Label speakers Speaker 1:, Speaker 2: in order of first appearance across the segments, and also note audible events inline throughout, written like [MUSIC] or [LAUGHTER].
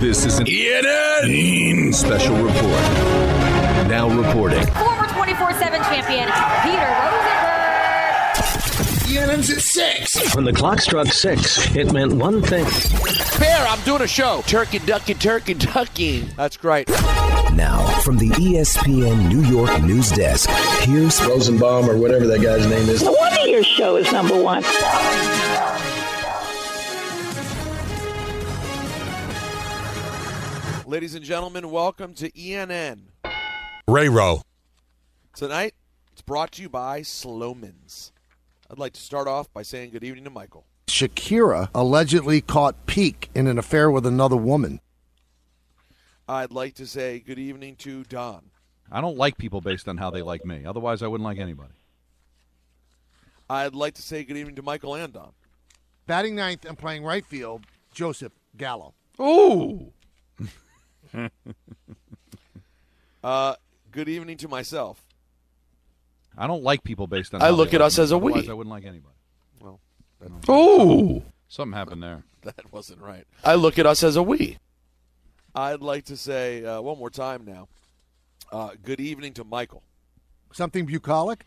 Speaker 1: This is an
Speaker 2: ENN
Speaker 1: special report. Now reporting.
Speaker 3: Former 24 7 champion Peter Rosenberg.
Speaker 2: ENN's at 6.
Speaker 4: When the clock struck six, it meant one thing.
Speaker 5: Bear, I'm doing a show. Turkey, ducky, turkey, ducky. That's great.
Speaker 1: Now, from the ESPN New York news desk, here's
Speaker 6: Rosenbaum or whatever that guy's name is.
Speaker 7: No wonder your show is number one.
Speaker 5: Ladies and gentlemen, welcome to ENN.
Speaker 2: Ray Rowe.
Speaker 5: Tonight, it's brought to you by Sloman's. I'd like to start off by saying good evening to Michael.
Speaker 8: Shakira allegedly caught Piqué in an affair with another woman.
Speaker 5: I'd like to say good evening to Don.
Speaker 9: I don't like people based on how they like me. Otherwise, I wouldn't like anybody.
Speaker 5: I'd like to say good evening to Michael and Don.
Speaker 8: Batting ninth and playing right field, Joseph Gallo.
Speaker 9: Ooh. [LAUGHS]
Speaker 5: Uh, good evening to myself.
Speaker 9: I don't like people based on.
Speaker 5: I look at us as a we.
Speaker 9: I wouldn't like anybody.
Speaker 5: Well,
Speaker 9: oh, Something happened there. [LAUGHS]
Speaker 5: that wasn't right. I look at us as a we. I'd like to say uh, one more time now. Uh, good evening to Michael.
Speaker 8: Something bucolic?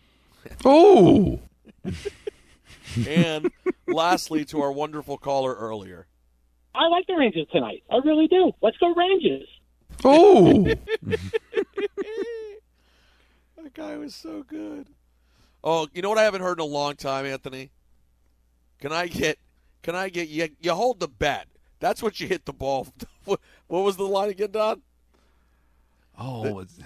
Speaker 8: [LAUGHS]
Speaker 9: oh.
Speaker 5: And lastly, to our wonderful caller earlier.
Speaker 10: I like the Rangers tonight. I really do. Let's go Rangers.
Speaker 9: Oh, [LAUGHS] [LAUGHS]
Speaker 5: That guy was so good. Oh, you know what I haven't heard in a long time, Anthony? Can I get? Can I get you? You hold the bat. That's what you hit the ball. [LAUGHS] what, what was the line again, Don?
Speaker 9: oh. It's,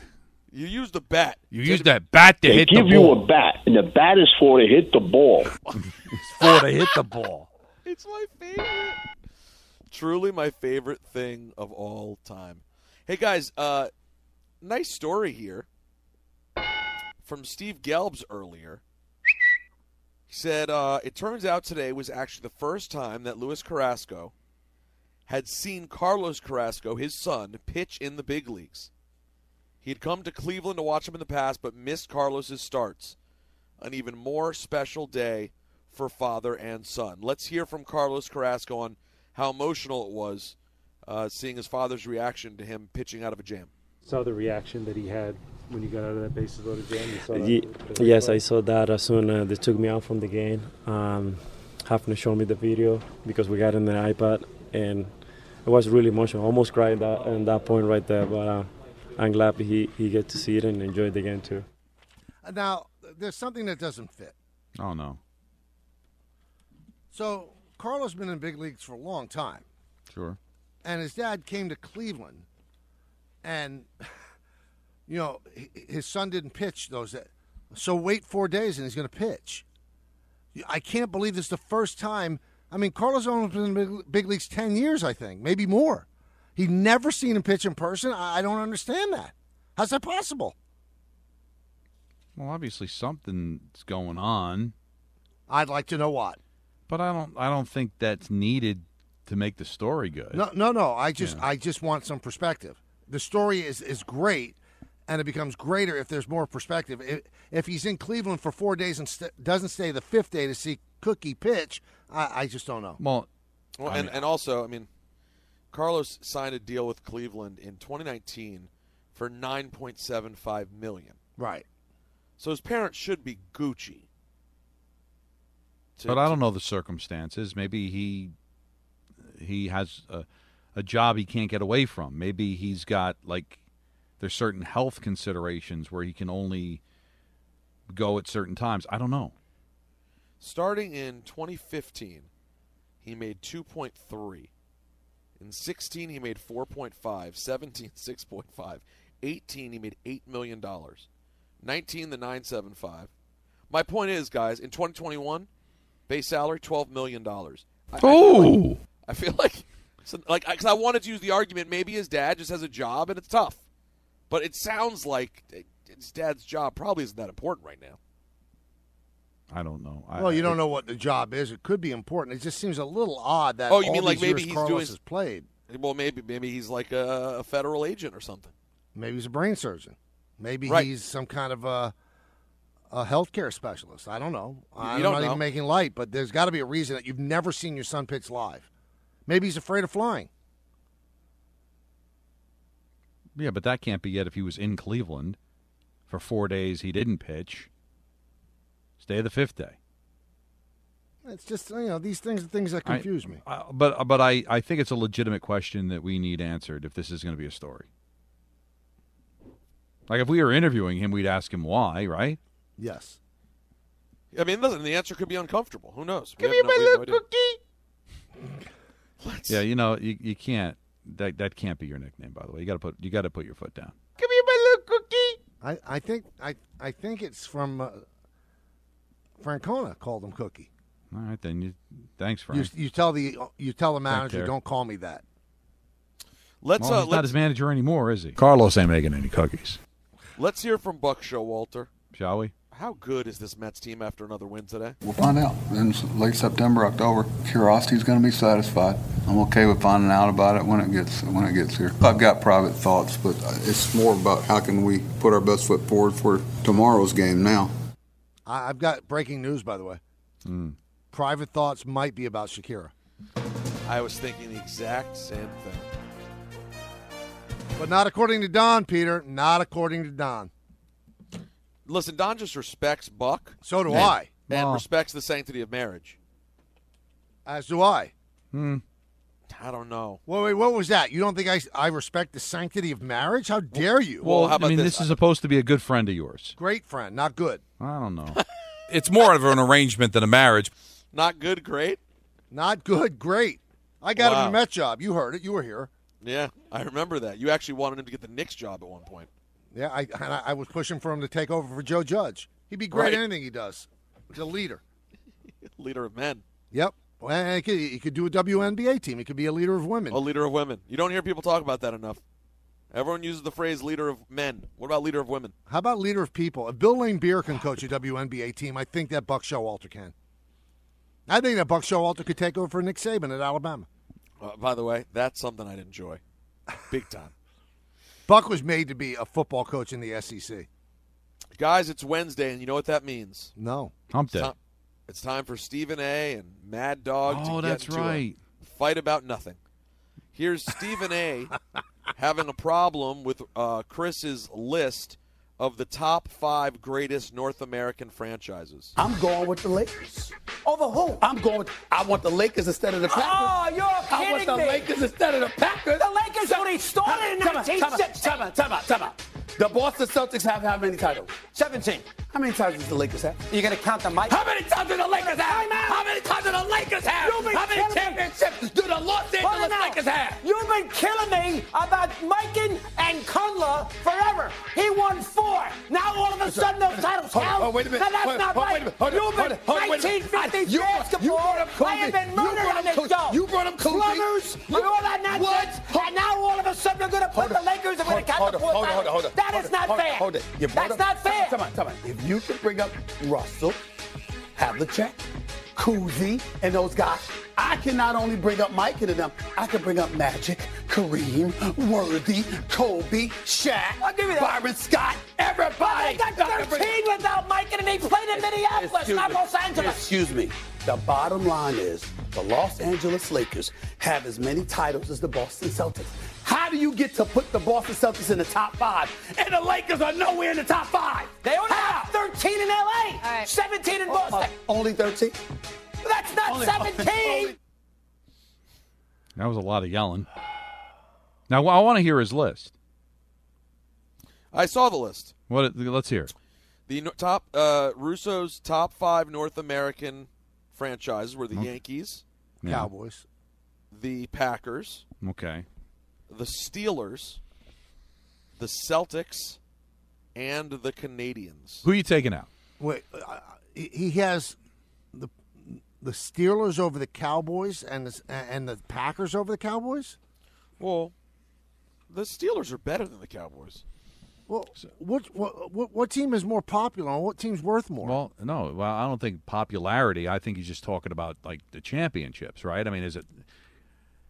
Speaker 5: You use the bat.
Speaker 9: you use that bat to hit.
Speaker 6: They
Speaker 9: hit
Speaker 6: give
Speaker 9: the
Speaker 6: you a bat, and the bat is for to hit the ball.
Speaker 9: It's for to hit the ball.
Speaker 5: It's my favorite. Truly my favorite thing of all time. Hey guys, uh nice story here from Steve Gelbs earlier. He said uh, it turns out today was actually the first time that Luis Carrasco had seen Carlos Carrasco, his son, pitch in the big leagues. He had come to Cleveland to watch him in the past, but missed Carlos's starts. An even more special day for father and son. Let's hear from Carlos Carrasco on how emotional it was uh, seeing his father's reaction to him pitching out of a jam.
Speaker 11: saw the reaction that he had when you got out of that bases loaded jam. You saw
Speaker 12: Ye-
Speaker 11: as
Speaker 12: yes,
Speaker 11: player?
Speaker 12: I saw that as soon as they took me out from the game. Um, having to show me the video because we got it in the iPad, and it was really emotional. Almost cried that in that point right there, but uh, I'm glad he he get to see it and enjoy the game too.
Speaker 8: Now, there's something that doesn't fit.
Speaker 9: Oh no.
Speaker 8: So, Carlos been in big leagues for a long time,
Speaker 9: Sure.
Speaker 8: and his dad came to Cleveland, and, [LAUGHS] you know, his son didn't pitch those. So, wait four days and he's going to pitch. I can't believe this is the first time. I mean, Carlos only been in big, big leagues 10 years, I think, maybe more. He never seen him pitch in person. I, I don't understand that. How's that possible?
Speaker 9: Well, obviously something's going on,
Speaker 8: I'd like to know what.
Speaker 9: But I don't. I don't think that's needed to make the story good.
Speaker 8: No, no, no. I just, I just want some perspective. The story is is great, and it becomes greater if there's more perspective. If, if he's in Cleveland for four days and st- doesn't stay the fifth day to see Cookie pitch, I, I just don't know.
Speaker 9: Well,
Speaker 5: Well, and,
Speaker 9: mean-
Speaker 5: and also, I mean, Carlos signed a deal with Cleveland in 2019 for 9.75 million.
Speaker 8: Right.
Speaker 5: So his parents should be Gucci. To-
Speaker 9: but I don't know the circumstances. Maybe he he has a, a job he can't get away from. Maybe he's got like there's certain health considerations where he can only go at certain times. I don't know.
Speaker 5: Starting in 2015, he made 2.3. In 16, he made 4.5. 17, [LAUGHS] 6.5. 18, he made $8 million. 19, the 975. My point is, guys, in 2021, base salary, $12 million. I, I feel like, I feel like So, like, because I wanted to use the argument, maybe his dad just has a job and it's tough, but it sounds like his dad's job probably isn't that important right now.
Speaker 9: I don't know. I,
Speaker 8: Well, you don't
Speaker 9: it-
Speaker 8: know what the job is. It could be important. It just seems a little odd that
Speaker 5: Oh, you
Speaker 8: all
Speaker 5: mean like maybe he's
Speaker 8: Carlos
Speaker 5: doing-
Speaker 8: has played.
Speaker 5: Well, maybe maybe he's like a, a federal agent or something.
Speaker 8: Maybe he's a brain surgeon. Maybe
Speaker 5: Right.
Speaker 8: he's some kind of a a healthcare specialist. I don't know. I'm
Speaker 5: don't
Speaker 8: not
Speaker 5: know.
Speaker 8: even making light, but there's got to be a reason that you've never seen your son pitch live. Maybe he's afraid of flying.
Speaker 9: Yeah, but that can't be yet if he was in Cleveland for four days. He didn't pitch. Stay the fifth day.
Speaker 8: It's just you know these things are things that
Speaker 9: I-
Speaker 8: confuse me.
Speaker 9: Uh, but but I, I think it's a legitimate question that we need answered if this is going to be a story. Like if we were interviewing him, we'd ask him why, right?
Speaker 8: Yes.
Speaker 5: I mean, listen, the answer could be uncomfortable. Who knows?
Speaker 8: Give
Speaker 5: have
Speaker 8: me
Speaker 5: no-
Speaker 8: my little
Speaker 5: no idea. [LAUGHS]
Speaker 9: Yeah, you know you, you can't that that can't be your nickname. By the way, you got to put you got to put your foot down.
Speaker 8: Give me my little cookie. I, I think I I think it's from uh, Francona called him Cookie.
Speaker 9: All right, then you thanks,
Speaker 8: You,
Speaker 9: Frank.
Speaker 8: you tell the you tell the manager, don't call me that.
Speaker 5: Let's
Speaker 9: well,
Speaker 5: uh,
Speaker 9: he's not
Speaker 5: let's,
Speaker 9: his manager anymore, is he? Carlos ain't making any cookies.
Speaker 5: let's hear from Buck Showalter.
Speaker 9: Shall we?
Speaker 5: How good is this Mets team after another win today?
Speaker 13: We'll find out in late September, October. Curiosity's going to be satisfied. I'm okay with finding out about it when it gets when it gets here. I've got private thoughts, but it's more about how can we put our best foot forward for tomorrow's game now.
Speaker 8: I, I've got breaking news, by the way. Hmm. Private thoughts might be about Shakira,
Speaker 5: I was thinking the exact same thing.
Speaker 8: but not according to Don. Peter, not according to Don.
Speaker 5: Listen, Don just respects Buck.
Speaker 8: So do
Speaker 5: and,
Speaker 8: I.
Speaker 5: And
Speaker 9: Well.
Speaker 5: respects the sanctity of marriage.
Speaker 8: As do I.
Speaker 9: Hmm.
Speaker 5: I don't know.
Speaker 8: Wait, wait, what was that? You don't think I, I respect the sanctity of marriage? How dare you?
Speaker 9: Well,
Speaker 5: how
Speaker 9: I mean,
Speaker 5: this?
Speaker 9: this is supposed to be a good friend of yours.
Speaker 8: Great friend, not good.
Speaker 9: I don't know. [LAUGHS]
Speaker 2: It's more of an arrangement than a marriage.
Speaker 5: Not good, great.
Speaker 8: Not good, great. I got him
Speaker 5: Wow.
Speaker 8: a Met job. You heard it. You were here.
Speaker 5: Yeah, I remember that. You actually wanted him to get the Knicks job at one point.
Speaker 8: Yeah, I, and I, I was pushing for him to take over for Joe Judge. He'd be great
Speaker 5: Right.
Speaker 8: at anything he does. He's a leader. [LAUGHS]
Speaker 5: Leader of men.
Speaker 8: Yep. Well, he could, he could do a WNBA team. He could be a leader of women.
Speaker 5: A leader of women. You don't hear people talk about that enough. Everyone uses the phrase leader of men. What about leader of women?
Speaker 8: How about leader of people? If Bill Laimbeer can coach a WNBA team, I think that Buck Showalter can. I think that Buck Showalter could take over for Nick Saban at Alabama.
Speaker 5: Uh, by the way, that's something I'd enjoy. Big time.
Speaker 8: Buck was made to be a football coach in the SEC.
Speaker 5: Guys, it's Wednesday, and you know what that means.
Speaker 8: No.
Speaker 9: Hump
Speaker 5: It's,
Speaker 9: day.
Speaker 5: time, it's time for Stephen A. and Mad Dog to
Speaker 9: Oh,
Speaker 5: get
Speaker 9: that's
Speaker 5: into a
Speaker 9: right.
Speaker 5: fight about nothing. Here's Stephen A. [LAUGHS] having a problem with uh, Chris's list of the top five greatest North American franchises.
Speaker 14: I'm going with the Lakers. Over who? I'm going with. I want the Lakers instead of the Packers.
Speaker 3: Oh, you're kidding
Speaker 14: I want
Speaker 3: kidding
Speaker 14: the
Speaker 3: me.
Speaker 14: Lakers instead of the Packers.
Speaker 3: The Lakers only started in
Speaker 14: Time out, time out,
Speaker 3: 1960.
Speaker 14: Time out, time out, time out. The Boston Celtics have how many titles?
Speaker 3: 17.
Speaker 14: How many titles does the Lakers have?
Speaker 3: You're going to count the mic?
Speaker 14: How many times do the Lakers have? How many titles do the Lakers have?
Speaker 3: You've been
Speaker 14: How many
Speaker 3: killing me.
Speaker 14: do the Los Angeles
Speaker 3: on now.
Speaker 14: Lakers have?
Speaker 3: You've been killing me about Mikan and Kundla forever. He won four. Now all of a sudden those titles count.
Speaker 14: oh, wait a minute.
Speaker 3: Now that's not
Speaker 14: hold-
Speaker 3: right.
Speaker 14: wait a minute. Hold
Speaker 3: You've been
Speaker 14: it, hold it, wait a minute.
Speaker 3: 1950s
Speaker 14: brought-
Speaker 3: basketball. I have been murdered on this show.
Speaker 14: You brought up Kobe.
Speaker 3: Plumbers,
Speaker 14: You-
Speaker 3: and all that nonsense.
Speaker 14: What?
Speaker 3: And now all of a sudden you're going to put the Lakers are going to count the four
Speaker 14: hold it, hold hold
Speaker 3: titles. That is not fair.
Speaker 14: Hold it.
Speaker 3: That's not fair.
Speaker 14: Come on, come on. If you can bring up Russell, Havlicek, Cousy, and those guys, I can not only bring up Mike and them, I can bring up Magic, Kareem, Worthy, Kobe, Shaq,
Speaker 3: I'll give you that.
Speaker 14: Byron Scott, everybody.
Speaker 3: They got
Speaker 14: I can bring-
Speaker 3: 13 without Mike, and they played in Minneapolis, not. Los Angeles.
Speaker 14: Excuse me. The bottom line is the Los Angeles Lakers have as many titles as the Boston Celtics. How do you get to put the Boston Celtics in the top five and the Lakers are nowhere in the top five?
Speaker 3: They only
Speaker 14: How?
Speaker 3: have 13 in LA, 17 in Boston.
Speaker 14: Uh, only 13?
Speaker 3: That's not
Speaker 14: Only-
Speaker 3: 17.
Speaker 9: That was a lot of yelling. Now I want to hear his list.
Speaker 5: I saw the list.
Speaker 9: What? Let's hear.
Speaker 5: The top uh, Russo's top five North American franchises were the Yankees,
Speaker 9: Yeah.
Speaker 8: Cowboys.
Speaker 5: the Packers,
Speaker 9: Okay.
Speaker 5: the Steelers, the Celtics, and the Canadiens.
Speaker 9: Who are you taking out?
Speaker 8: Wait, uh, he he has the the Steelers over the Cowboys and the, and the Packers over the Cowboys?
Speaker 5: Well, the Steelers are better than the Cowboys.
Speaker 8: Well, what, what what what team is more popular and what team's worth more?
Speaker 9: Well, no. Well, I don't think popularity. I think he's just talking about like the championships, right? I mean, is it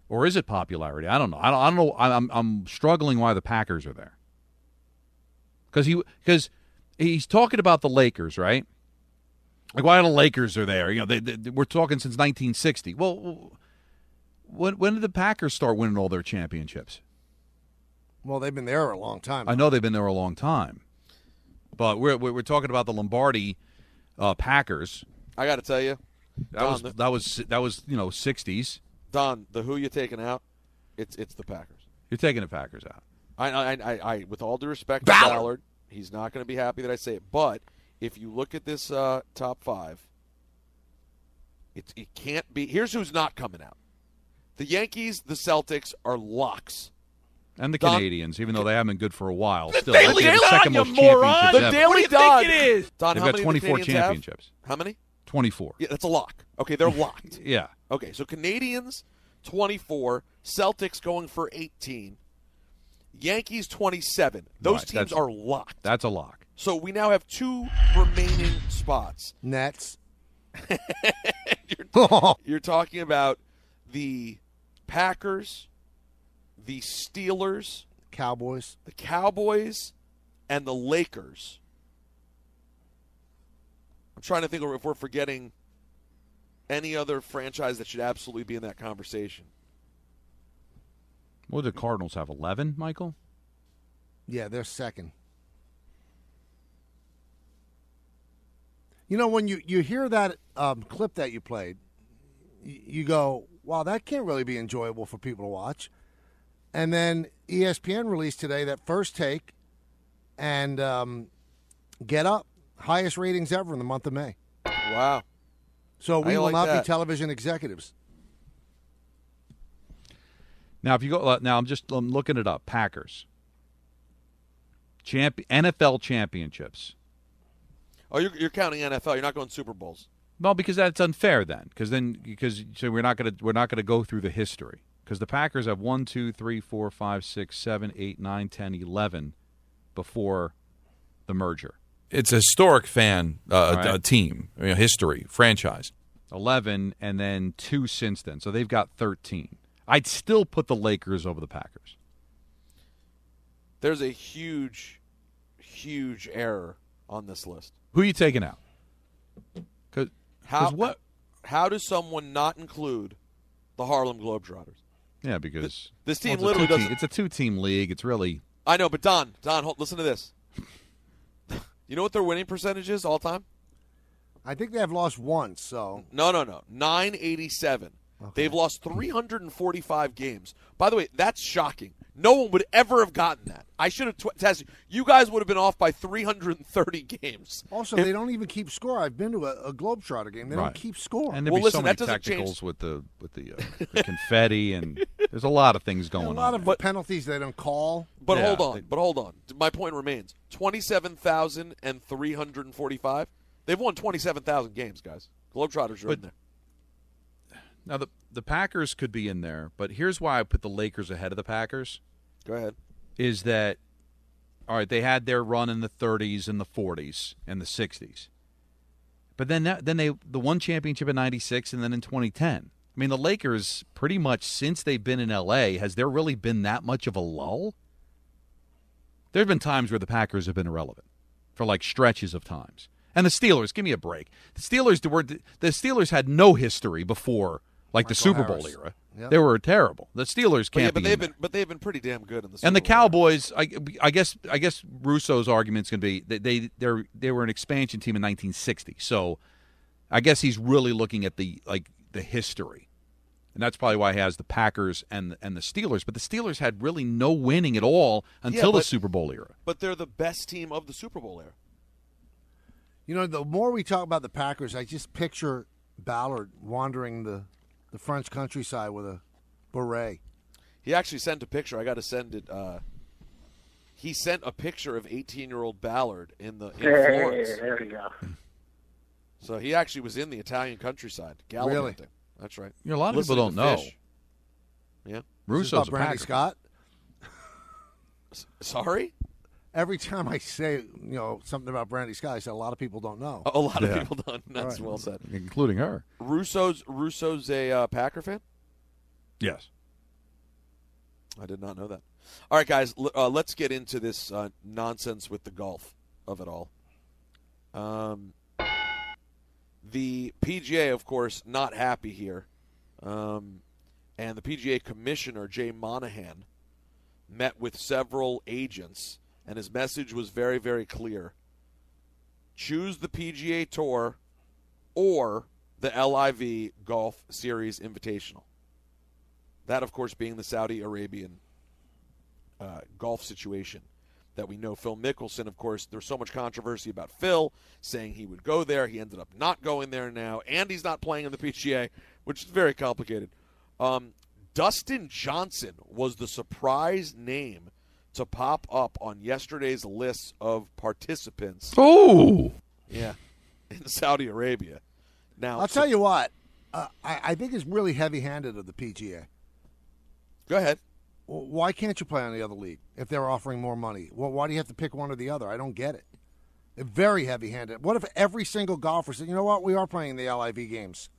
Speaker 9: or is it popularity? I don't know. I don't, I don't know. I'm I'm struggling why the Packers are there. Because he because he's talking about the Lakers, right? Like why the Lakers are there? You know, they, they, we're talking since 1960. Well, when when did the Packers start winning all their championships?
Speaker 8: Well, they've been there a long time.
Speaker 9: I know they've been there a long time, but we're we're talking about the Lombardi uh, Packers.
Speaker 5: I got to tell you,
Speaker 9: that
Speaker 5: Don,
Speaker 9: was
Speaker 5: the-
Speaker 9: that was that was you know 60s.
Speaker 5: Don, the who you taking out? It's it's the Packers.
Speaker 9: You're taking the Packers out.
Speaker 5: I, I, I, I with all due respect to
Speaker 9: Ballard.
Speaker 5: Ballard, he's not going to be happy that I say it. But if you look at this uh, top five, it it can't be. Here's who's not coming out: the Yankees, the Celtics are locks.
Speaker 9: And the
Speaker 5: Don-
Speaker 9: Canadiens, even though they haven't been good for a while,
Speaker 5: The
Speaker 9: still
Speaker 5: Daily
Speaker 9: they have the
Speaker 5: Don,
Speaker 9: second most championships
Speaker 5: The
Speaker 9: ever.
Speaker 5: Daily
Speaker 9: What do you
Speaker 5: Don.
Speaker 9: think it is?
Speaker 5: Don,
Speaker 9: They've
Speaker 5: how
Speaker 9: got
Speaker 5: many do the
Speaker 9: 24
Speaker 5: Canadiens have?
Speaker 9: championships.
Speaker 5: How many?
Speaker 9: 24.
Speaker 5: Yeah, that's a lock. Okay, they're locked. [LAUGHS]
Speaker 9: Yeah.
Speaker 5: Okay, so Canadiens 24, Celtics going for 18, Yankees 27. Those
Speaker 9: Right,
Speaker 5: teams
Speaker 9: that's-
Speaker 5: are locked.
Speaker 9: That's a lock.
Speaker 5: So we now have two remaining spots.
Speaker 8: Nets. [LAUGHS]
Speaker 5: you're, [LAUGHS] you're talking about the Packers, the Steelers,
Speaker 8: Cowboys,
Speaker 5: the Cowboys, and the Lakers. I'm trying to think if we're forgetting any other franchise that should absolutely be in that conversation.
Speaker 9: What did the Cardinals have? 11, Michael?
Speaker 8: Yeah, they're second. You know, when you, you hear that um, clip that you played, you, you go, wow, that can't really be enjoyable for people to watch. And then ESPN released today that first take and um, Get Up, highest ratings ever in the month of May.
Speaker 5: Wow.
Speaker 8: So we
Speaker 5: I
Speaker 8: will
Speaker 5: like
Speaker 8: not
Speaker 5: that.
Speaker 8: be television executives.
Speaker 9: Now, if you go, uh, now I'm just I'm looking it up. Packers, champ, NFL championships.
Speaker 5: Oh, you're, you're counting NFL. You're not going Super Bowls.
Speaker 9: Well, because that's unfair then, because then because so we're not gonna we're not gonna go through the history because the Packers have one, two, three, four, five, six, seven, eight, nine, ten, eleven before the merger.
Speaker 2: It's a historic fan uh,
Speaker 9: Right.
Speaker 2: uh, team, you know, history, franchise.
Speaker 9: 11 and then two since then. So they've got 13. I'd still put the Lakers over the Packers.
Speaker 5: There's a huge, huge error on this list.
Speaker 9: Who are you taking out? Cause,
Speaker 5: How
Speaker 9: 'cause what?
Speaker 5: How does someone not include the Harlem Globetrotters?
Speaker 9: Yeah, because
Speaker 5: this team
Speaker 9: well, it's a
Speaker 5: literally
Speaker 9: two-team-
Speaker 5: doesn't-
Speaker 9: It's a two-team league. It's really
Speaker 5: I know, but Don, Don, hold, listen to this. [LAUGHS] you know what their winning percentage is all time?
Speaker 8: I think they have lost once, so.
Speaker 5: No, no, no. 987. They've lost 345 games. By the way, that's shocking. No one would ever have gotten that. I should have tw- tested. You guys would have been off by 330 games.
Speaker 8: Also,
Speaker 5: If-
Speaker 8: they don't even keep score. I've been to a, a Globetrotter game. They
Speaker 9: Right.
Speaker 8: don't keep score.
Speaker 9: and there'd
Speaker 5: Well,
Speaker 9: be
Speaker 5: listen,
Speaker 9: so many
Speaker 5: that doesn't
Speaker 9: technicals
Speaker 5: change-
Speaker 9: with the with the, uh, the confetti and there's a lot of things going on.
Speaker 8: a lot
Speaker 9: on.
Speaker 8: of penalties they don't call.
Speaker 5: But
Speaker 9: Yeah,
Speaker 5: hold on.
Speaker 9: they-
Speaker 5: but hold on. My point remains. 27,345. They've won 27,000 games, guys. Globetrotters are
Speaker 9: But-
Speaker 5: in there.
Speaker 9: Now the the Packers could be in there, but here's why I put the Lakers ahead of the Packers.
Speaker 5: Go ahead.
Speaker 9: is that all right? They had their run in the 30s and the 40s and the 60s, but then that, then they the one championship in '96 and then in 2010. I mean, the Lakers pretty much since they've been in LA has there really been that much of a lull? There have been times where the Packers have been irrelevant for like stretches of times, and the Steelers. Give me a break. The Steelers were the Steelers had no history before like the
Speaker 8: Michael
Speaker 9: Super Bowl
Speaker 8: Harris.
Speaker 9: era.
Speaker 8: Yep.
Speaker 9: They were terrible. The Steelers
Speaker 5: But, yeah,
Speaker 9: can't
Speaker 5: but
Speaker 9: be
Speaker 5: they've
Speaker 9: in there.
Speaker 5: been but they've been pretty damn good in the
Speaker 9: And the Cowboys, I, I guess, I guess Russo's argument's going to be that they they they were an expansion team in 1960. So, I guess he's really looking at the like the history, and that's probably why he has the Packers and and the Steelers. But the Steelers had really no winning at all until the
Speaker 5: but-
Speaker 9: Super Bowl era.
Speaker 5: But they're the best team of the Super Bowl era.
Speaker 8: You know, the more we talk about the Packers, I just picture Ballard wandering the, the French countryside with a beret.
Speaker 5: He actually sent a picture. I got to send it. Uh, he sent a picture of 18 year old Ballard in the in Florence.
Speaker 10: there we go.
Speaker 5: So he actually was in the Italian countryside, gallivanting. That's right.
Speaker 9: You know, a lot of
Speaker 5: Listening
Speaker 9: people don't know.
Speaker 5: Fish. Yeah.
Speaker 9: Russo's
Speaker 8: about
Speaker 9: a
Speaker 8: Brandy
Speaker 9: Packer.
Speaker 8: Scott.
Speaker 5: Sorry?
Speaker 8: Every time I say you know something about Brandy Scott, I say a lot of people don't know.
Speaker 5: A lot
Speaker 9: Yeah.
Speaker 5: of people don't. That's
Speaker 8: Right.
Speaker 5: well said.
Speaker 9: including her.
Speaker 5: Russo's Russo's a uh, Packer fan.
Speaker 9: Yes.
Speaker 5: I did not know that. All right, guys, l- uh, let's get into this uh, nonsense with the golf of it all. Um, the PGA, of course, not happy here, um, and the PGA commissioner Jay Monahan met with several agents, and his message was very, very clear: choose the PGA Tour or the LIV Golf Series Invitational. That, of course, being the Saudi Arabian uh, golf situation that we know. Phil Mickelson, of course, there's so much controversy about Phil saying he would go there. He ended up not going there now, and he's not playing in the PGA, which is very complicated. Um, Dustin Johnson was the surprise name to pop up on yesterday's list of participants.
Speaker 9: Oh,
Speaker 5: Yeah, [LAUGHS] in Saudi Arabia. Now,
Speaker 8: I'll tell you what, uh, I, I think it's really heavy-handed of the PGA.
Speaker 5: Go ahead.
Speaker 8: Well, why can't you play on the other league if they're offering more money? Well, why do you have to pick one or the other? I don't get it. Very heavy-handed. What if every single golfer said, "You know what? We are playing the LIV games,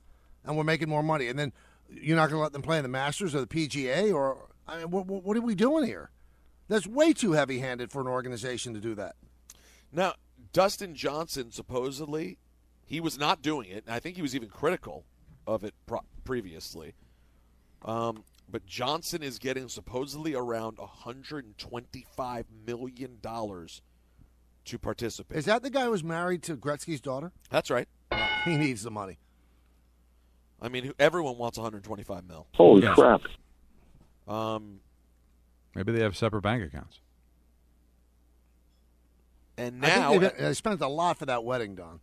Speaker 8: and we're making more money," and then you're not going to let them play in the Masters or the PGA, or I mean, what, what, what are we doing here? That's way too heavy-handed for an organization to do that.
Speaker 5: Now, Dustin Johnson supposedly he was not doing it. I think he was even critical of it pro- previously. Um, but Johnson is getting supposedly around 125 million dollars to participate.
Speaker 8: Is that the guy who was married to Gretzky's daughter?
Speaker 5: That's right. [LAUGHS]
Speaker 8: He needs the money.
Speaker 5: I mean, everyone wants 125 mil.
Speaker 6: Holy
Speaker 9: Yes.
Speaker 6: crap.
Speaker 5: Um,
Speaker 9: maybe they have separate bank accounts.
Speaker 5: and
Speaker 8: I
Speaker 5: now,
Speaker 8: think they've- they spent a lot for that wedding, Don.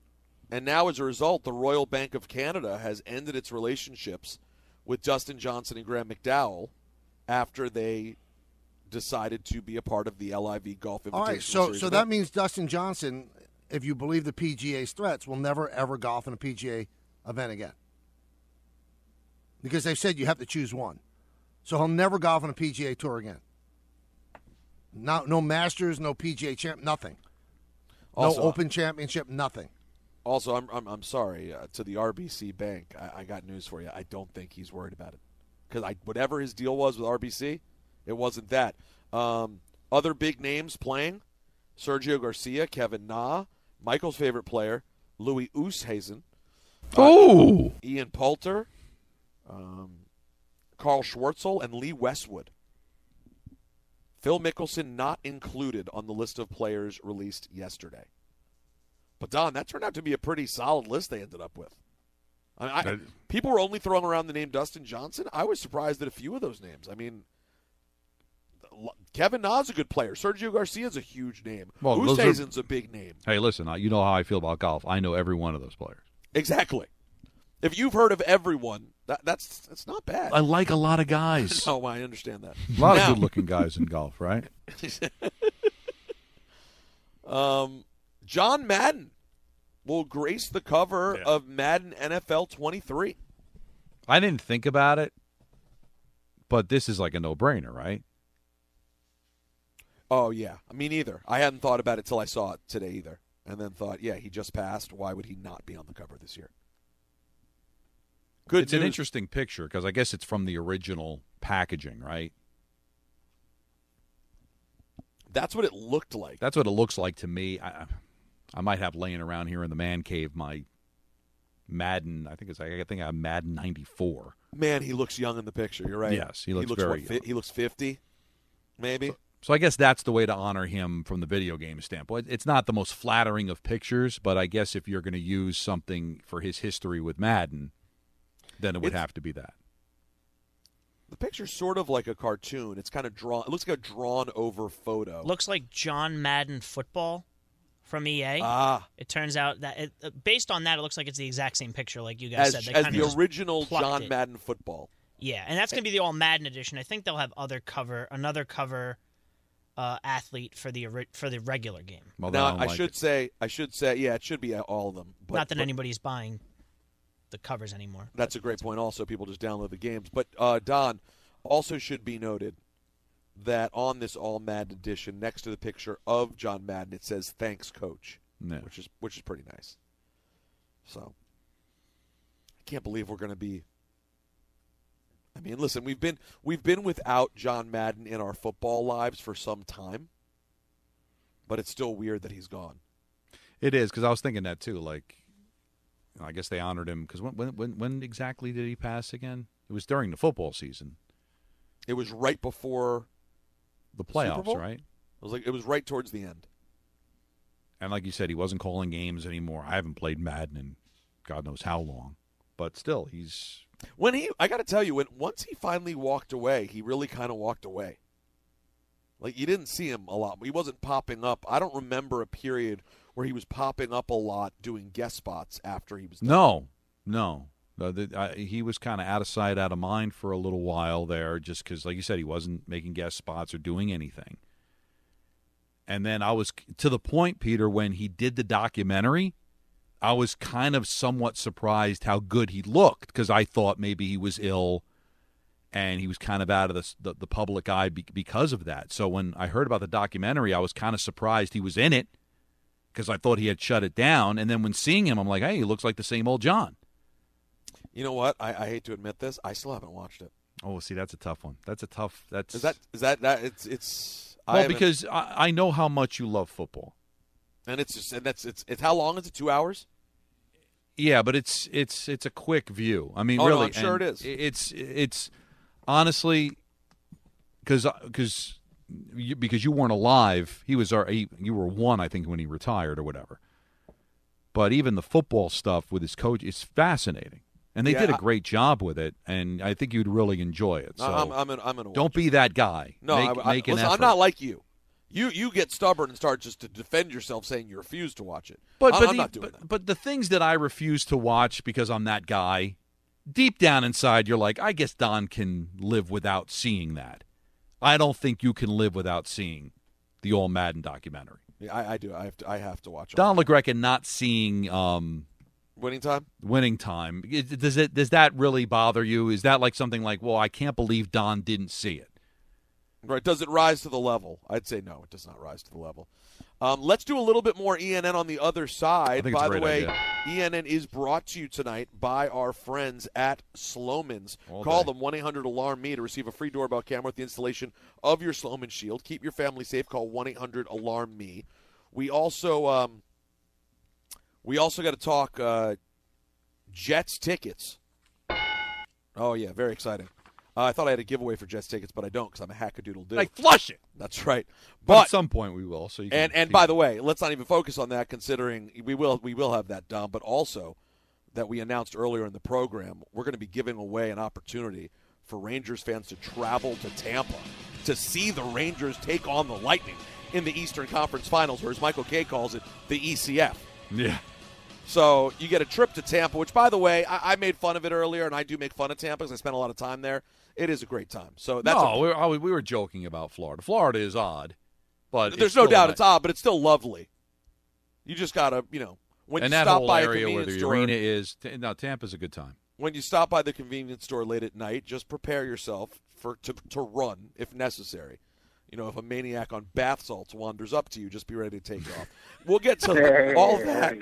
Speaker 5: And now, as a result, the Royal Bank of Canada has ended its relationships with Dustin Johnson and Graham McDowell after they decided to be a part of the LIV Golf Invitational
Speaker 8: All right, so
Speaker 5: Series
Speaker 8: so
Speaker 5: event.
Speaker 8: that means Dustin Johnson, if you believe the PGA's threats, will never ever golf in a PGA event again. Because they've said you have to choose one. So he'll never golf on a PGA tour again. No, no Masters, no PGA champ, nothing.
Speaker 5: Also-
Speaker 8: no Open Championship, nothing.
Speaker 5: Also, I'm I'm, I'm sorry uh, to the RBC Bank. I, I got news for you. I don't think he's worried about it because I whatever his deal was with RBC, it wasn't that. Um, other big names playing: Sergio Garcia, Kevin Na, Michael's favorite player, Louis Oosthuizen,
Speaker 9: Oh,
Speaker 5: Ian Poulter, um, Charl Schwartzel, and Lee Westwood. Phil Mickelson not included on the list of players released yesterday. But Don, that turned out to be a pretty solid list they ended up with. I mean, I, people were only throwing around the name Dustin Johnson. I was surprised at a few of those names. I mean, Kevin Na's a good player. Sergio Garcia's a huge name.
Speaker 9: Well,
Speaker 5: Oosthuizen's a big name.
Speaker 9: hey, listen, you know how I feel about golf. I know every one of those players.
Speaker 5: Exactly. If you've heard of everyone, that, that's that's not bad.
Speaker 9: I like a lot of guys. [LAUGHS]
Speaker 5: no, I understand that.
Speaker 9: A lot
Speaker 5: Now-
Speaker 9: of good-looking guys in golf, right? [LAUGHS]
Speaker 5: Um, John Madden will grace the cover of Madden NFL 23.
Speaker 9: I didn't think about it, but this is like a no-brainer, right?
Speaker 5: Oh yeah, I mean either. I hadn't thought about it till I saw it today either, and then thought, yeah, he just passed. Why would he not be on the cover this year? Good
Speaker 9: it's an interesting picture because I guess it's from the original packaging, right?
Speaker 5: That's what it looked like.
Speaker 9: That's what it looks like to me. I, I might have laying around here in the man cave my Madden. I think it's I think I have Madden '94.
Speaker 5: Man, he looks young in the picture. You're right.
Speaker 9: Yes, he looks
Speaker 5: what,
Speaker 9: very
Speaker 5: fi-
Speaker 9: young.
Speaker 5: He looks 50, maybe.
Speaker 9: So I guess that's the way to honor him from the video game standpoint. It's not the most flattering of pictures, but I guess if you're going to use something for his history with Madden, then it would
Speaker 5: It's-
Speaker 9: have to be that.
Speaker 5: the picture's sort of like a cartoon. It's kind of drawn. It looks like a drawn over photo.
Speaker 15: Looks like John Madden football from EA.
Speaker 5: Ah.
Speaker 15: It turns out that it, uh, based on that, it looks like it's the exact same picture, like you guys
Speaker 5: as,
Speaker 15: said. They
Speaker 5: as the original John
Speaker 15: it.
Speaker 5: Madden football.
Speaker 15: Yeah, and that's going to be the all Madden edition. I think they'll have other cover, another cover uh, athlete for the for the regular game.
Speaker 5: now I should say I should say yeah, it should be all of them. But,
Speaker 15: Not that
Speaker 5: but
Speaker 15: anybody's buying the covers anymore.
Speaker 5: That's a great point. Also, people just download the games. But uh, Don also should be noted that on this All Madden edition, next to the picture of John Madden, it says "Thanks, Coach,"
Speaker 9: Yeah.
Speaker 5: which is which is pretty nice. So I can't believe we're going to be. I mean, listen, we've been we've been without John Madden in our football lives for some time, but it's still weird that he's gone.
Speaker 9: It is because I was thinking that too. Like, you know, I guess they honored him because when, when when exactly did he pass again? It was during the football season,
Speaker 5: It was right before
Speaker 9: the playoffs, right?
Speaker 5: It was like it was right towards the end.
Speaker 9: And like you said, he wasn't calling games anymore. I haven't played Madden in God knows how long, but still, he's
Speaker 5: When he, I got to tell you, when once he finally walked away, he really kind of walked away. Like you didn't see him a lot. He wasn't popping up. I don't remember a period where he was popping up a lot doing guest spots after he was done.
Speaker 9: no, no. The, the, I, he was kind of out of sight, out of mind for a little while there, just because, like you said, he wasn't making guest spots or doing anything. And then I was to the point, Peter, when he did the documentary, I was kind of somewhat surprised how good he looked because I thought maybe he was ill and he was kind of out of the, the, the public eye be, because of that. So when I heard about the documentary, I was kind of surprised he was in it because I thought he had shut it down. And then when seeing him, I'm like, hey, he looks like the same old John.
Speaker 5: You know what? I, I hate to admit this. I still haven't watched it.
Speaker 9: Oh, see, that's a tough one. That's a tough. That's
Speaker 5: Is that is that that it's it's
Speaker 9: well
Speaker 5: haven't-
Speaker 9: because I, I know how much you love football.
Speaker 5: and it's just and that's it's it's how long is it? Two hours?
Speaker 9: Yeah, but it's it's it's a quick view. I mean,
Speaker 5: Oh, no,
Speaker 9: really,
Speaker 5: I'm sure it is.
Speaker 9: It's it's honestly because because you, because you weren't alive. He was our he, you were one, I think, when he retired or whatever. But even the football stuff with his coach is fascinating, and they
Speaker 5: Yeah,
Speaker 9: did a great job with it. And I think you'd really enjoy it. So
Speaker 5: I'm I'm I'm
Speaker 9: don't be that guy.
Speaker 5: No,
Speaker 9: make,
Speaker 5: I, I,
Speaker 9: make an
Speaker 5: listen, I'm not like you. You you get stubborn and start just to defend yourself, saying you refuse to watch it.
Speaker 9: But
Speaker 5: I'm,
Speaker 9: but,
Speaker 5: I'm
Speaker 9: the-
Speaker 5: not doing
Speaker 9: but, but the things that I refuse to watch because I'm that guy, deep down inside, you're like, I guess Don can live without seeing that. I don't think you can live without seeing the All Madden documentary.
Speaker 5: Yeah, I, I do. I have to. I have to watch. It.
Speaker 9: Don LaGreca not seeing um,
Speaker 5: Winning time.
Speaker 9: winning time. Does it does that really bother you? Is that like something like, well, I can't believe Don didn't see it?
Speaker 5: Right? Does it rise to the level? I'd say no. It does not rise to the level. Um, let's do a little bit more ENN on the other side. By the way,
Speaker 9: idea.
Speaker 5: ENN is brought to you tonight by our friends at Sloman's.
Speaker 9: All
Speaker 5: Call
Speaker 9: day.
Speaker 5: them 1 800 Alarm Me to receive a free doorbell camera with the installation of your Sloman Shield. Keep your family safe. Call 1 800 Alarm Me. We also um, we also got to talk uh, Jets tickets. Oh yeah, very exciting. Uh, I thought I had a giveaway for Jets tickets, but I don't because I'm a hackadoodle dude.
Speaker 9: Like flush it.
Speaker 5: That's right.
Speaker 9: But,
Speaker 5: But
Speaker 9: at some point we will. So you
Speaker 5: and and by the way, let's not even focus on that, considering we will we will have that done. But also that we announced earlier in the program, we're going to be giving away an opportunity for Rangers fans to travel to Tampa to see the Rangers take on the Lightning in the Eastern Conference Finals, or as Michael Kay calls it, the ECF.
Speaker 9: yeah.
Speaker 5: So you get a trip to Tampa, which, by the way, I, I made fun of it earlier, and I do make fun of Tampa because I spent a lot of time there. It is a great time. So that's
Speaker 9: no,
Speaker 5: a-
Speaker 9: we, were, we were joking about Florida. Florida is odd, but
Speaker 5: there's no doubt
Speaker 9: nice.
Speaker 5: it's odd, but it's still lovely. You just gotta, you know, when
Speaker 9: and
Speaker 5: you
Speaker 9: that
Speaker 5: stop
Speaker 9: whole
Speaker 5: by a
Speaker 9: area where
Speaker 5: convenience
Speaker 9: the
Speaker 5: store,
Speaker 9: arena is. T- no, Tampa's a good time.
Speaker 5: when you stop by the convenience store late at night, just prepare yourself for to, to run if necessary. You know, if a maniac on bath salts wanders up to you, just be ready to take off. We'll get to
Speaker 10: There
Speaker 5: all
Speaker 10: you
Speaker 5: that.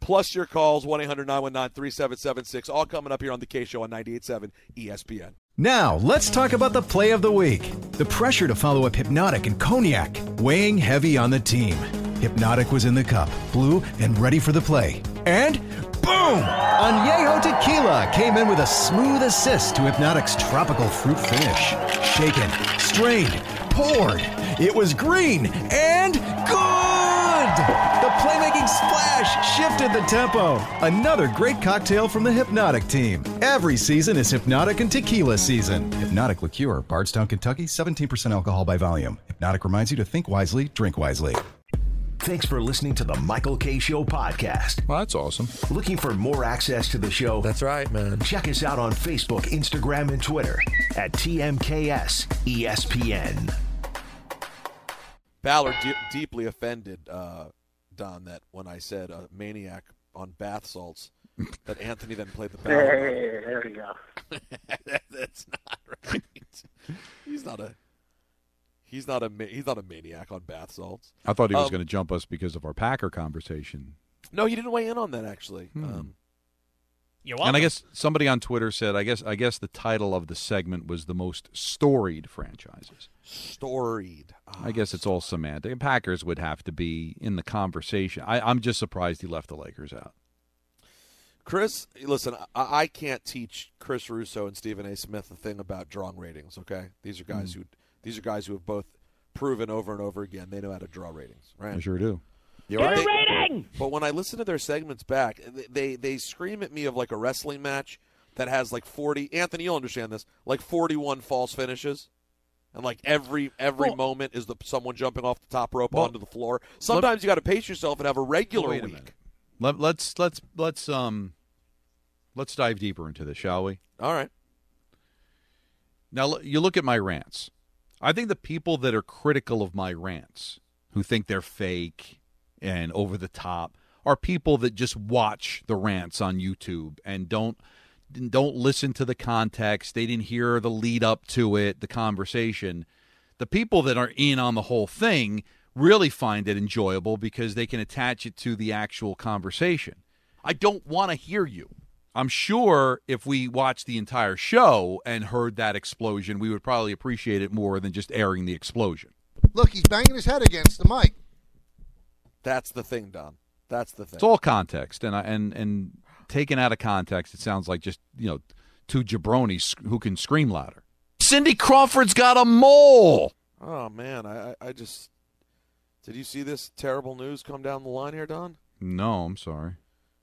Speaker 5: Plus your calls, 1 800 919 3776, all coming up here on the Kay Show on 98.7 ESPN.
Speaker 16: Now, let's talk about the play of the week. The pressure to follow up Hpnotiq and Cognac, weighing heavy on the team. Hpnotiq was in the cup, blue, and ready for the play. And boom! Añejo Tequila came in with a smooth assist to Hpnotiq's tropical fruit finish. Shaken, strained, poured. It was green and good! The playmaking splash shifted the tempo. Another great cocktail from the Hpnotiq team. Every season is Hpnotiq and Tequila season. Hpnotiq Liqueur, Bardstown, Kentucky, 17% alcohol by volume. Hpnotiq reminds you to think wisely, drink wisely.
Speaker 1: Thanks for listening to the Michael K. Show podcast.
Speaker 2: Well, that's awesome.
Speaker 1: Looking for more access to the show?
Speaker 2: That's right, man.
Speaker 1: Check us out on Facebook, Instagram, and Twitter at TMKS ESPN.
Speaker 5: Ballard de- deeply offended uh, Don that when I said uh, maniac on bath salts, [LAUGHS] that Anthony then played the Ballard.
Speaker 10: Hey, there we go.
Speaker 5: That- [LAUGHS] That's not right. He's not a. He's not a. He's not a maniac on bath salts.
Speaker 9: I thought he was
Speaker 5: Um,
Speaker 9: going to jump us because of our Packer conversation.
Speaker 5: No, he didn't weigh in on that actually.
Speaker 9: Hmm.
Speaker 5: Um,
Speaker 15: You're
Speaker 9: And I guess somebody on Twitter said, I guess I guess the title of the segment was the most storied franchises.
Speaker 5: Storied.
Speaker 9: I guess it's all semantic. Packers would have to be in the conversation. I, I'm just surprised he left the Lakers out.
Speaker 5: Chris, listen, I, I can't teach Chris Russo and Stephen A. Smith a thing about drawing ratings. Okay, these are guys
Speaker 9: Hmm.
Speaker 5: who these are guys who have both proven over and over again they know how to draw ratings. Right?
Speaker 9: I sure do.
Speaker 5: You're right. rating. But when I listen to their segments back, they, they they scream at me of like a wrestling match that has like forty. Anthony, you'll understand this. Like forty-one false finishes, and like every every
Speaker 9: Well-
Speaker 5: moment is the someone jumping off the top rope
Speaker 9: Well,
Speaker 5: onto the floor. Sometimes you got to pace yourself and have a regular
Speaker 9: Wait a
Speaker 5: week.
Speaker 9: minute. Let, let's let's let's um let's dive deeper into this, shall we?
Speaker 5: All right.
Speaker 9: Now you look at my rants. I think the people that are critical of my rants, who think they're fake and over the top, are people that just watch the rants on YouTube and don't don't listen to the context. They didn't hear the lead up to it, the conversation. The people that are in on the whole thing really find it enjoyable because they can attach it to the actual conversation. I don't want to hear you. I'm sure if we watched the entire show and heard that explosion, we would probably appreciate it more than just airing the explosion.
Speaker 8: Look, he's banging his head against the mic.
Speaker 5: That's the thing, Don. That's the thing.
Speaker 9: It's all context, and I, and and taken out of context, it sounds like just you know two jabronis who can scream louder. Cindy Crawford's got a mole.
Speaker 5: Oh man, I, I just did you see this terrible news come down the line here, Don?
Speaker 9: No, I'm sorry.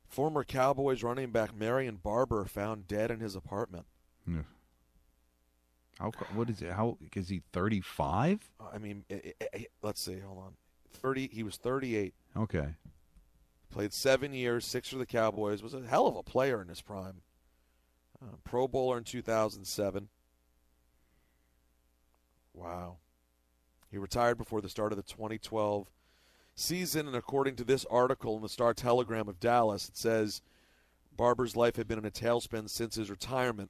Speaker 5: Former Cowboys running back Marion Barber found dead in his apartment.
Speaker 9: Yeah. How? What is it? How is he? Thirty five?
Speaker 5: Uh, I mean, i i i let's see. Hold on. Thirty. He was thirty-eight.
Speaker 9: Okay.
Speaker 5: Played seven years, six for the Cowboys. Was a hell of a player in his prime. Uh, Pro Bowler in 2007. Wow. He retired before the start of the 2012 season, and according to this article in the Star Telegram of Dallas, it says Barber's life had been in a tailspin since his retirement.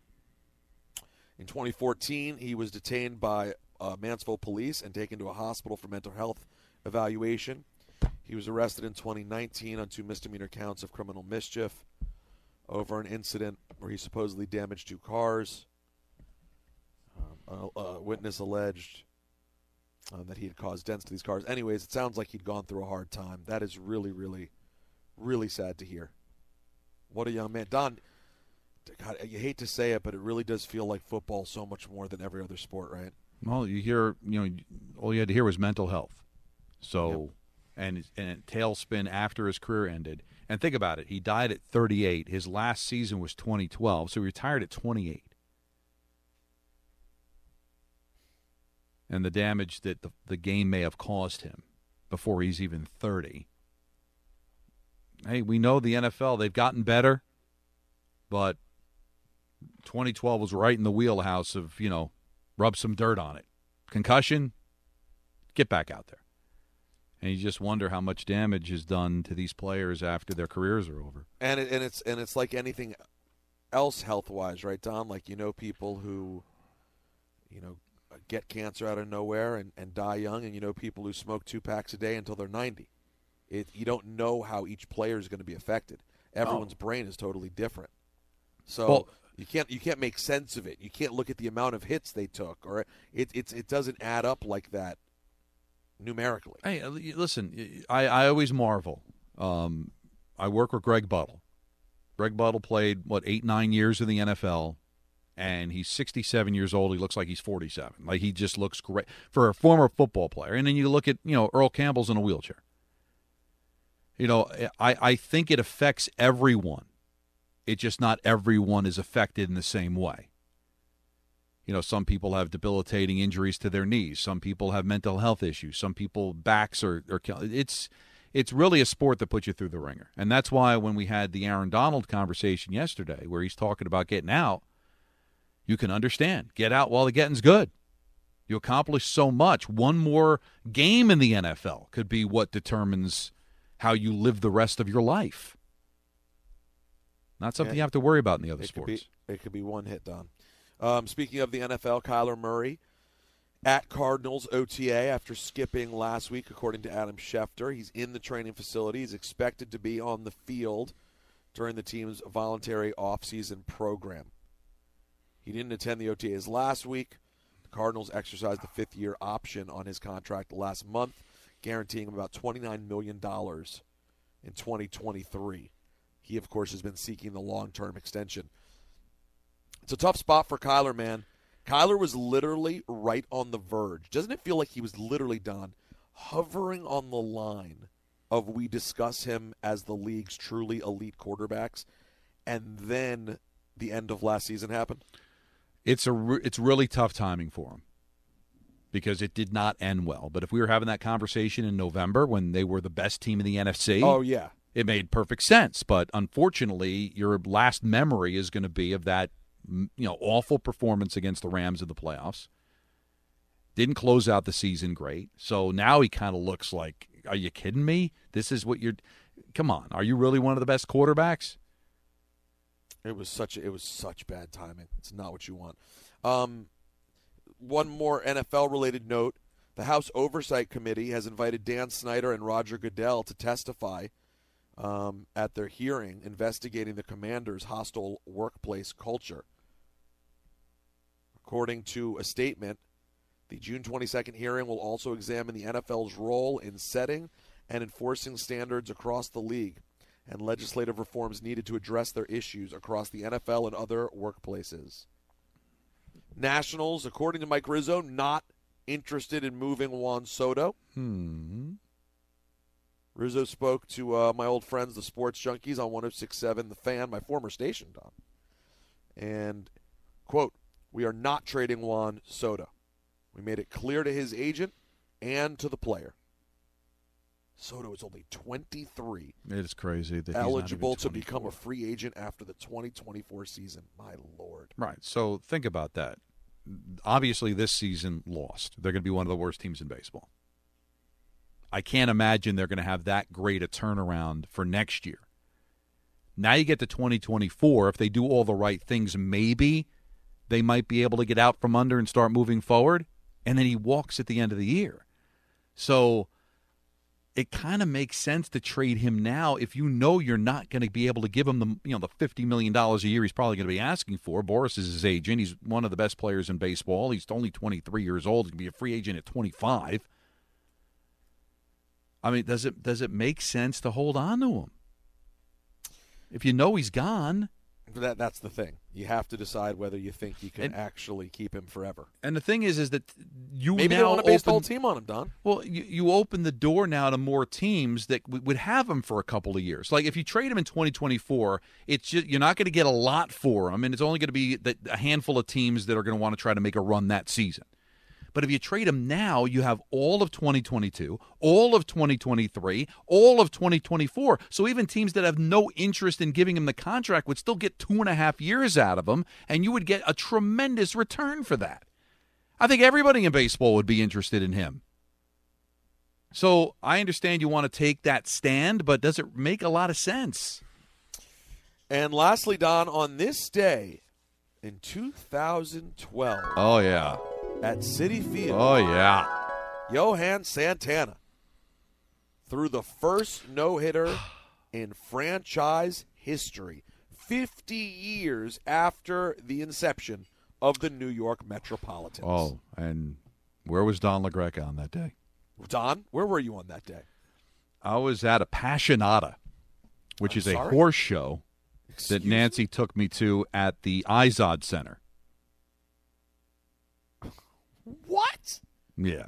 Speaker 5: In 2014, he was detained by uh, Mansfield police and taken to a hospital for mental health evaluation. He was arrested in 2019 on two misdemeanor counts of criminal mischief over an incident where he supposedly damaged two cars. Um, a, a witness alleged um, that he had caused dents to these cars. Anyways, it sounds like he'd gone through a hard time. That is really, really, really sad to hear. What a young man. Don, God, you hate to say it, but it really does feel like football so much more than every other sport, right?
Speaker 9: Well, you hear, you know, all you had to hear was mental health. So, and and tailspin after his career ended. And think about it, he died at 38. His last season was 2012, so he retired at 28. And the damage that the, the game may have caused him before he's even 30. Hey, we know the NFL, they've gotten better, but 2012 was right in the wheelhouse of, you know, rub some dirt on it. Concussion, get back out there. And you just wonder how much damage is done to these players after their careers are over.
Speaker 5: And it, and it's and it's like anything else health wise, right, Don? Like you know people who, you know, get cancer out of nowhere and, and die young, and you know people who smoke two packs a day until they're ninety. It you don't know how each player is going to be affected. Everyone's oh. brain is totally different, so
Speaker 9: Well-
Speaker 5: you can't you can't make sense of it. You can't look at the amount of hits they took, or it it's it doesn't add up like that numerically.
Speaker 9: Hey, uh, listen, I, I always marvel. Um, I work with Greg Buttle. Greg Buttle played, what, eight, nine years in the NFL, and he's 67 years old. He looks like he's 47. Like, he just looks great for a former football player. And then you look at, you know, Earl Campbell's in a wheelchair. You know, I, I think it affects everyone. It's just not everyone is affected in the same way. You know, some people have debilitating injuries to their knees. Some people have mental health issues. Some people backs are, are it's it's really a sport that puts you through the ringer. And that's why when we had the Aaron Donald conversation yesterday where he's talking about getting out, you can understand. Get out while the getting's good. You accomplish so much. One more game in the NFL could be what determines how you live the rest of your life. Not something
Speaker 5: Yeah.
Speaker 9: you have to worry about in the other
Speaker 5: It could
Speaker 9: sports.
Speaker 5: be it could be one hit Don. Um, speaking of the NFL, Kyler Murray at Cardinals OTA after skipping last week, according to Adam Schefter. He's in the training facility. He's expected to be on the field during the team's voluntary offseason program. He didn't attend the OTAs last week. The Cardinals exercised the fifth year option on his contract last month, guaranteeing him about $29 million in 2023. He, of course, has been seeking the long term extension. It's a tough spot for Kyler, man. Kyler was literally right on the verge. Doesn't it feel like he was literally, done, hovering on the line of we discuss him as the league's truly elite quarterbacks, and then the end of last season happened?
Speaker 9: It's a re- it's really tough timing for him because it did not end well. But if we were having that conversation in November when they were the best team in the NFC,
Speaker 5: Oh, yeah.
Speaker 9: it made perfect sense. But unfortunately, your last memory is going to be of that you know awful performance against the Rams in the playoffs. Didn't close out the season great, so now he kind of looks like, are you kidding me? This is what you're. Come on, are you really one of the best quarterbacks?
Speaker 5: It was such a, it was such bad timing. It's not what you want. Um, one more NFL related note: the House Oversight Committee has invited Dan Snyder and Roger Goodell to testify um, at their hearing investigating the Commanders' hostile workplace culture. According to a statement, the June 22nd hearing will also examine the NFL's role in setting and enforcing standards across the league and legislative reforms needed to address their issues across the NFL and other workplaces. Nationals, according to Mike Rizzo, not interested in moving Juan Soto.
Speaker 9: Hmm.
Speaker 5: Rizzo spoke to uh, my old friends, the Sports Junkies, on 1067 The Fan, my former station, Don. And, quote, we are not trading Juan Soto. We made it clear to his agent and to the player. Soto is only 23,
Speaker 9: It is crazy that he's not even
Speaker 5: eligible to become a free agent after the 2024 season. My lord.
Speaker 9: Right. So think about that. Obviously, this season lost. They're going to be one of the worst teams in baseball. I can't imagine they're going to have that great a turnaround for next year. Now you get to 2024. If they do all the right things, maybe they might be able to get out from under and start moving forward. And then he walks at the end of the year. So it kind of makes sense to trade him now if you know you're not going to be able to give him the you know the fifty million dollars a year he's probably going to be asking for. Boras is his agent. He's one of the best players in baseball. He's only twenty three years old. He can be a free agent at twenty five. I mean, does it does it make sense to hold on to him if you know he's gone?
Speaker 5: That that's the thing. You have to decide whether you think you can
Speaker 9: And-
Speaker 5: actually keep him forever.
Speaker 9: And the thing is, is that you
Speaker 5: Maybe
Speaker 9: now
Speaker 5: they want to base the whole
Speaker 9: open-
Speaker 5: team on him, Don.
Speaker 9: Well, you, you open the door now to more teams that w- would have him for a couple of years. Like if you trade him in 2024, it's just, you're not going to get a lot for him, and it's only going to be the, a handful of teams that are going to want to try to make a run that season. But if you trade him now, you have all of 2022, all of 2023, all of 2024. So even teams that have no interest in giving him the contract would still get two and a half years out of him, and you would get a tremendous return for that. I think everybody in baseball would be interested in him. So I understand you want to take that stand, but does it make a lot of sense?
Speaker 5: And lastly, Don, on this day in 2012
Speaker 9: Oh yeah.
Speaker 5: At Citi Field,
Speaker 9: Oh yeah.
Speaker 5: Johan Santana threw the first no hitter [SIGHS] in franchise history, 50 years after the inception of the New York Metropolitans.
Speaker 9: Oh, and where was Don LaGreca on that day?
Speaker 5: Don, where were you on that day?
Speaker 9: I was at a Passionata, which
Speaker 5: I'm
Speaker 9: is a horse show
Speaker 5: Excuse
Speaker 9: that Nancy took me to at the Izod Center.
Speaker 5: What?
Speaker 9: Yeah.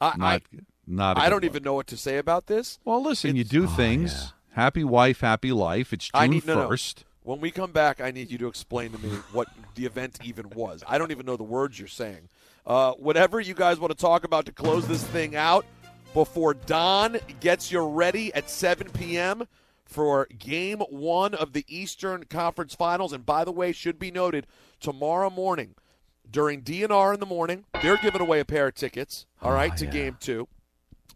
Speaker 5: I,
Speaker 9: Not, not. a
Speaker 5: I
Speaker 9: good
Speaker 5: don't
Speaker 9: look.
Speaker 5: even know what to say about this.
Speaker 9: Well, listen, you do things. Happy wife, happy life. It's
Speaker 5: I
Speaker 9: June
Speaker 5: need no, no.
Speaker 9: first.
Speaker 5: When we come back, I need you to explain to me what the event even was. I don't even know the words you're saying. Uh, whatever you guys want to talk about to close this thing out before Don gets you ready at 7 p.m. for game one of the Eastern Conference Finals. And by the way, should be noted, tomorrow morning, during DNR in the morning. They're giving away a pair of tickets. All right, oh, to game two.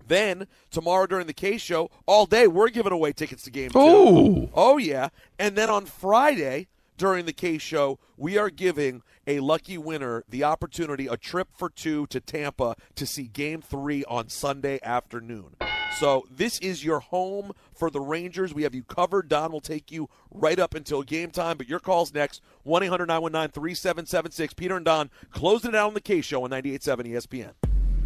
Speaker 5: Then tomorrow during the Kay Show, all day we're giving away tickets to game two. Oh yeah. And then on Friday during the Kay Show, we are giving a lucky winner the opportunity a trip for two to Tampa to see game 3 on Sunday afternoon. So this is your home for the Rangers. We have you covered. Don will take you right up until game time, but your call's next. 1-800-919-3776. Peter and Don closing it out on the Kay Show on 98.7 ESPN.